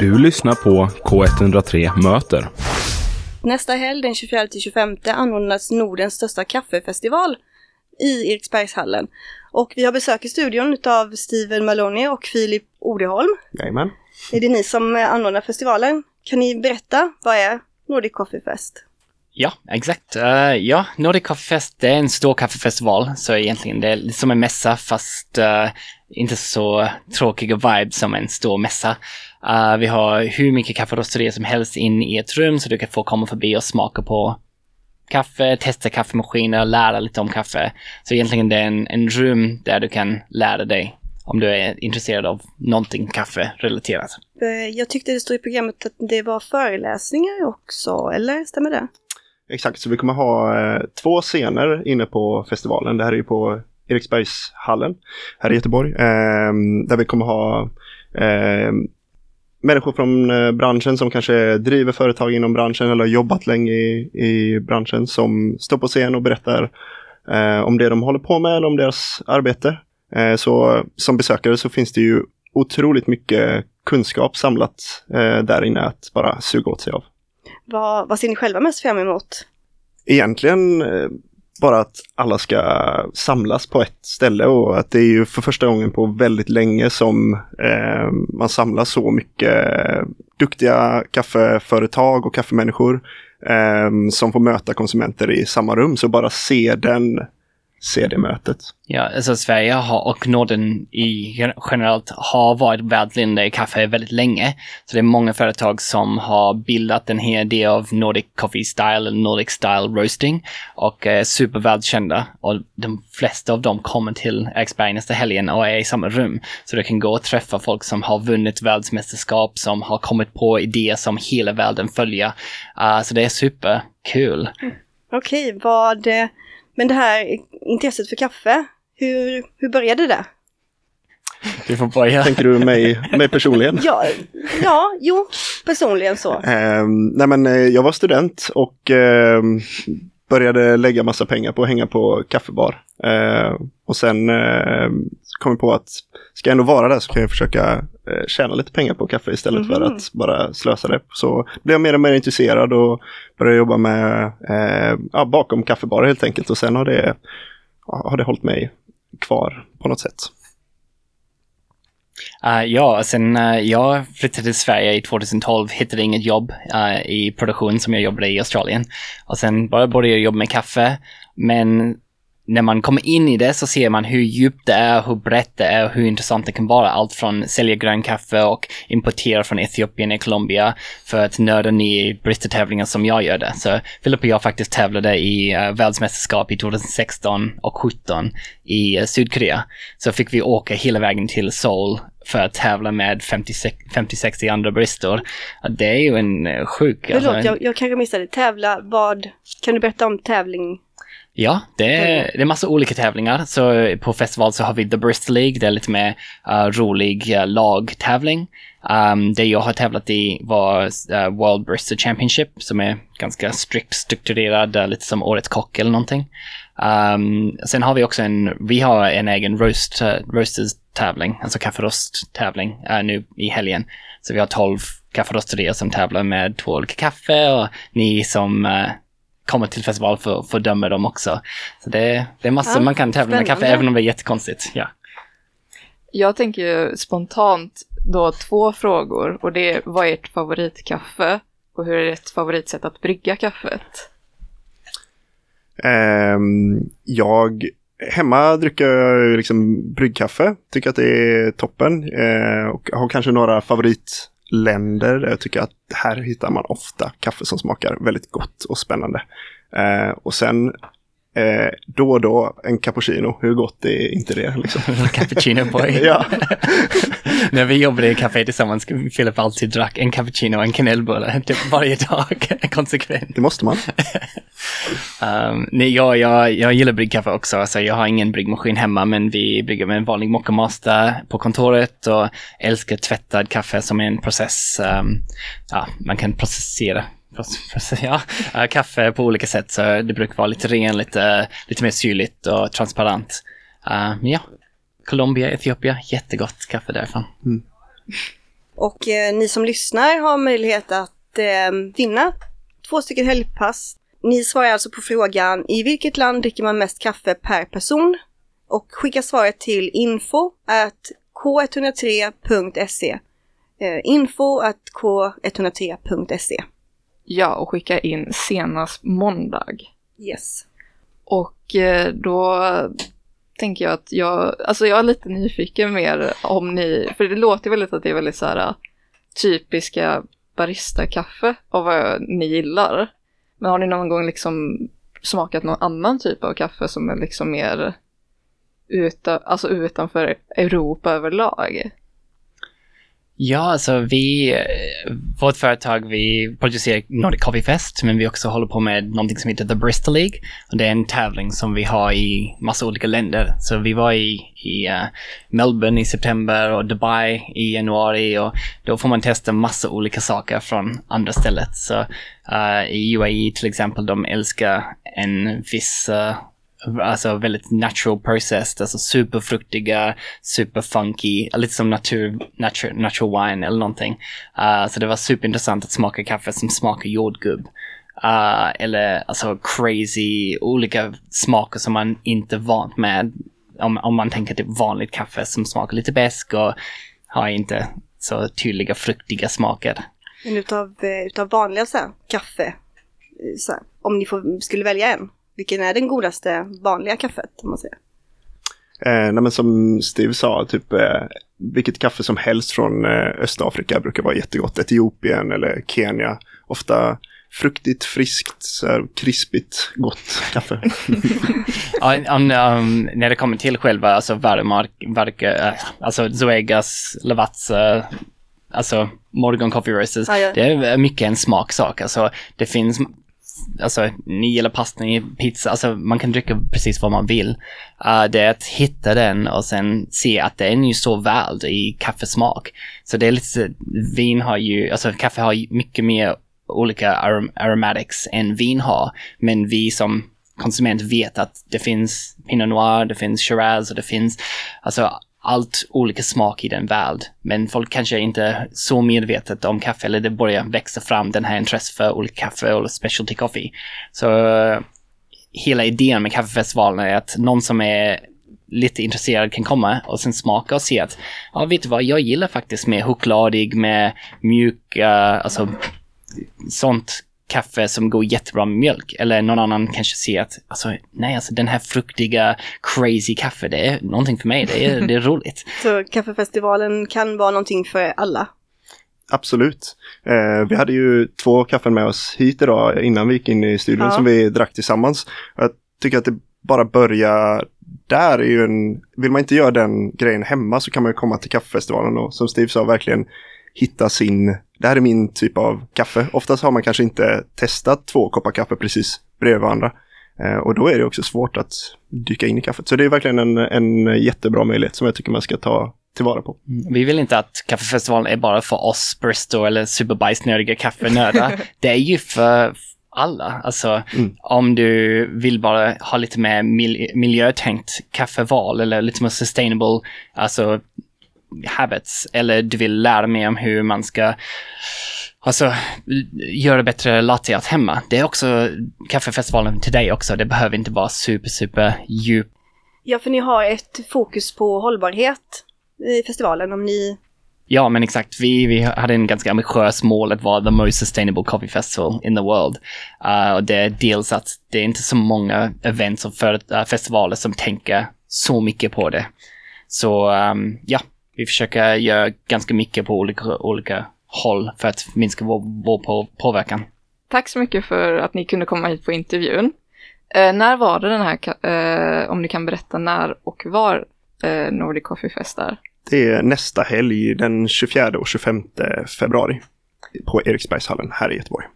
Du lyssnar på K103 Möter. Nästa helg den 24-25 anordnas Nordens största kaffefestival i Eriksbergshallen. Och vi har besök i studion av Steven Maloney och Filip Odeholm. Jajamän. Är det ni som anordnar festivalen? Kan ni berätta, vad är Nordic Coffee Fest? Ja, exakt. Uh, ja, Nordic Coffee Fest det är en stor kaffefestival, så egentligen det är som en mässa fast uh, inte så tråkiga vibes som en stor mässa. Uh, vi har hur mycket kafferosterier som helst in i ett rum så du kan få komma förbi och smaka på kaffe, testa kaffemaskiner, lära lite om kaffe. Så egentligen det är en, en rum där du kan lära dig om du är intresserad av någonting kafferelaterat. Jag tyckte det stod i programmet att det var föreläsningar också, eller stämmer det? Exakt, så vi kommer ha eh, två scener inne på festivalen. Det här är ju på Eriksbergshallen här i Göteborg. Eh, där vi kommer ha eh, människor från eh, branschen som kanske driver företag inom branschen eller har jobbat länge i, i branschen som står på scen och berättar eh, om det de håller på med eller om deras arbete. Eh, så som besökare så finns det ju otroligt mycket kunskap samlat eh, där inne att bara suga åt sig av. Vad, vad ser ni själva mest fram emot? Egentligen eh, bara att alla ska samlas på ett ställe och att det är ju för första gången på väldigt länge som eh, man samlar så mycket duktiga kaffeföretag och kaffemänniskor eh, som får möta konsumenter i samma rum. Så bara se den CD-mötet. Ja, alltså Sverige har, och Norden i generellt har varit världsledande i kaffe väldigt länge. Så det är många företag som har bildat en hel del av Nordic Coffee Style eller Nordic Style Roasting och är supervärldskända. Och de flesta av dem kommer till Eriksberg nästa helgen och är i samma rum. Så du kan gå och träffa folk som har vunnit världsmästerskap, som har kommit på idéer som hela världen följer. Uh, så det är superkul. Mm. Okej, okay, vad men det här intresset för kaffe, hur, hur började det? Du får börja. Tänker du mig, mig personligen? ja, ja, jo, personligen så. Eh, nej men eh, jag var student och eh, började lägga massa pengar på att hänga på kaffebar. Eh, och sen eh, kom jag på att ska jag ändå vara där så kan jag försöka eh, tjäna lite pengar på kaffe istället mm -hmm. för mhm. att bara slösa det. Så blev jag mer och mer intresserad och började jobba med eh, ja, bakom kaffebarer helt enkelt. Och sen har det, har det hållit mig kvar på något sätt. Uh, ja, sen uh, jag flyttade till Sverige i 2012, hittade inget jobb uh, i produktion som jag jobbade i Australien. Och sen började jag jobba med kaffe, men när man kommer in i det så ser man hur djupt det är, hur brett det är och hur intressant det kan vara. Allt från sälja grönkaffe och importera från Etiopien och Colombia för att nörda ner i bristertävlingar som jag gör det. Så Filip och jag faktiskt tävlade i uh, världsmästerskap i 2016 och 2017 i uh, Sydkorea. Så fick vi åka hela vägen till Seoul för att tävla med 50-60 andra bristor. Det är ju en uh, sjuk... Förlåt, alltså, en... jag, jag kanske missade. Tävla, vad? Kan du berätta om tävling? Ja, det är, det är massa olika tävlingar. Så på festival så har vi The Bristol League, det är lite mer uh, rolig uh, lagtävling. Um, det jag har tävlat i var uh, World Bristol Championship som är ganska strikt strukturerad, uh, lite som Årets Kock eller någonting. Um, sen har vi också en, vi har en egen roast, uh, roasters tävling, alltså kafferost-tävling nu i helgen. Så vi har 12 kafferosterier som tävlar med två olika kaffe och ni som kommer till festival för att fördöma dem också. Så det, det är massor ja, man kan tävla med kaffe även om det är jättekonstigt. Ja. Jag tänker ju spontant då två frågor och det är vad är ert favoritkaffe och hur är ert favoritsätt att brygga kaffet? Um, jag Hemma dricker jag liksom bryggkaffe, tycker att det är toppen uh, och har kanske några favorit länder jag tycker att här hittar man ofta kaffe som smakar väldigt gott och spännande. Eh, och sen eh, då och då en cappuccino, hur gott är inte det? Liksom? cappuccino boy. ja. När vi jobbade i café tillsammans, Filip alltid drack en cappuccino och en kanelbulle typ varje dag, konsekvent. Det måste man. Um, nej, jag, jag, jag gillar bryggkaffe också, alltså, jag har ingen bryggmaskin hemma, men vi brygger med en vanlig mockamaster på kontoret och älskar tvättad kaffe som är en process, um, ja, man kan processera ja, kaffe på olika sätt. Så det brukar vara lite ren, lite, lite mer syrligt och transparent. Uh, men ja, Colombia, Etiopien, jättegott kaffe därifrån. Mm. Och eh, ni som lyssnar har möjlighet att eh, vinna två stycken helgpass. Ni svarar alltså på frågan i vilket land dricker man mest kaffe per person? Och skickar svaret till info at k103.se. Eh, info at k103.se. Ja, och skicka in senast måndag. Yes. Och eh, då tänker jag att jag, alltså jag är lite nyfiken mer om ni, för det låter väldigt att det är väldigt så här typiska barista-kaffe av vad ni gillar. Men har ni någon gång liksom smakat någon annan typ av kaffe som är liksom mer utan, alltså utanför Europa överlag? Ja, alltså vi, eh, vårt företag, vi producerar Nordic Coffee Fest, men vi också håller på med någonting som heter The Bristol League. Och det är en tävling som vi har i massa olika länder. Så vi var i, i uh, Melbourne i september och Dubai i januari och då får man testa massa olika saker från andra stället. Så uh, i UAE till exempel, de älskar en viss uh, alltså väldigt natural processed, alltså superfruktiga, superfunky, lite som natur, natur, natural wine eller någonting. Uh, så det var superintressant att smaka kaffe som smakar jordgubb. Uh, eller alltså crazy, olika smaker som man inte är vant med. Om, om man tänker typ vanligt kaffe som smakar lite besk och har inte så tydliga fruktiga smaker. Men utav, eh, utav vanliga så här, kaffe, eh, så här, om ni får, skulle välja en, vilken är den godaste vanliga kaffet om man säger? Eh, nej, men som Steve sa, typ eh, vilket kaffe som helst från eh, Östafrika brukar vara jättegott. Etiopien eller Kenya. Ofta fruktigt, friskt, så här, krispigt, gott kaffe. ja, um, um, när det kommer till själva alltså Värmark, Vark, uh, alltså Zoegas, Lavazza, alltså Morgan Coffee Roasters, Ja, ja. det är mycket en smaksak. Alltså det finns alltså ni gillar pasta, pizza, alltså man kan dricka precis vad man vill. Uh, det är att hitta den och sen se att den är ju så väl i kaffesmak. Så det är lite, vin har ju, alltså kaffe har mycket mer olika arom aromatics än vin har. Men vi som konsument vet att det finns Pinot Noir, det finns Shiraz och det finns, alltså allt olika smak i den värld. Men folk kanske inte är så medvetet om kaffe eller det börjar växa fram den här intresset för olika kaffe och specialty coffee. Så uh, hela idén med kaffefestivalen är att någon som är lite intresserad kan komma och sen smaka och se att, ja vet du vad, jag gillar faktiskt med chokladig, med mjuk, uh, alltså sånt kaffe som går jättebra med mjölk. Eller någon annan kanske ser att, alltså nej, alltså den här fruktiga, crazy kaffe, det är någonting för mig, det är, det är roligt. Så kaffefestivalen kan vara någonting för alla. Absolut. Eh, vi hade ju två kaffen med oss hit idag innan vi gick in i studion Ja. som vi drack tillsammans. Jag tycker att det bara börjar där är ju en, vill man inte göra den grejen hemma så kan man ju komma till kaffefestivalen och som Steve sa verkligen hitta sin, det här är min typ av kaffe. Oftast har man kanske inte testat två koppar kaffe precis bredvid varandra. Eh, och då är det också svårt att dyka in i kaffet. Så det är verkligen en, en jättebra möjlighet som jag tycker man ska ta tillvara på. Vi vill inte att kaffefestivalen är bara för oss Bristol eller superbajsnödiga kaffenördar. det är ju för alla. Alltså, Mm. om du vill bara ha lite mer mil miljötänkt kaffeval eller lite mer sustainable, alltså habits, eller du vill lära mer om hur man ska Alltså, göra bättre latte art hemma. Det är också kaffefestivalen till dig också. Det behöver inte vara super, super djup. Ja, för ni har ett fokus på hållbarhet i festivalen. Om ni... Ja, men exakt. Vi, vi hade en ganska ambitiös mål att vara the most sustainable coffee festival in the world. Uh, och det är dels att det är inte så många events och för, uh, festivaler som tänker så mycket på det. Så um, ja, vi försöker göra ganska mycket på olika, olika håll för att minska vår, vår på, påverkan. Tack så mycket för att ni kunde komma hit på intervjun. Eh, när var det den här, eh, om ni kan berätta när och var eh, Nordic Coffee Fest är? Det är nästa helg den 24 och 25 februari på Eriksbergshallen här i Göteborg.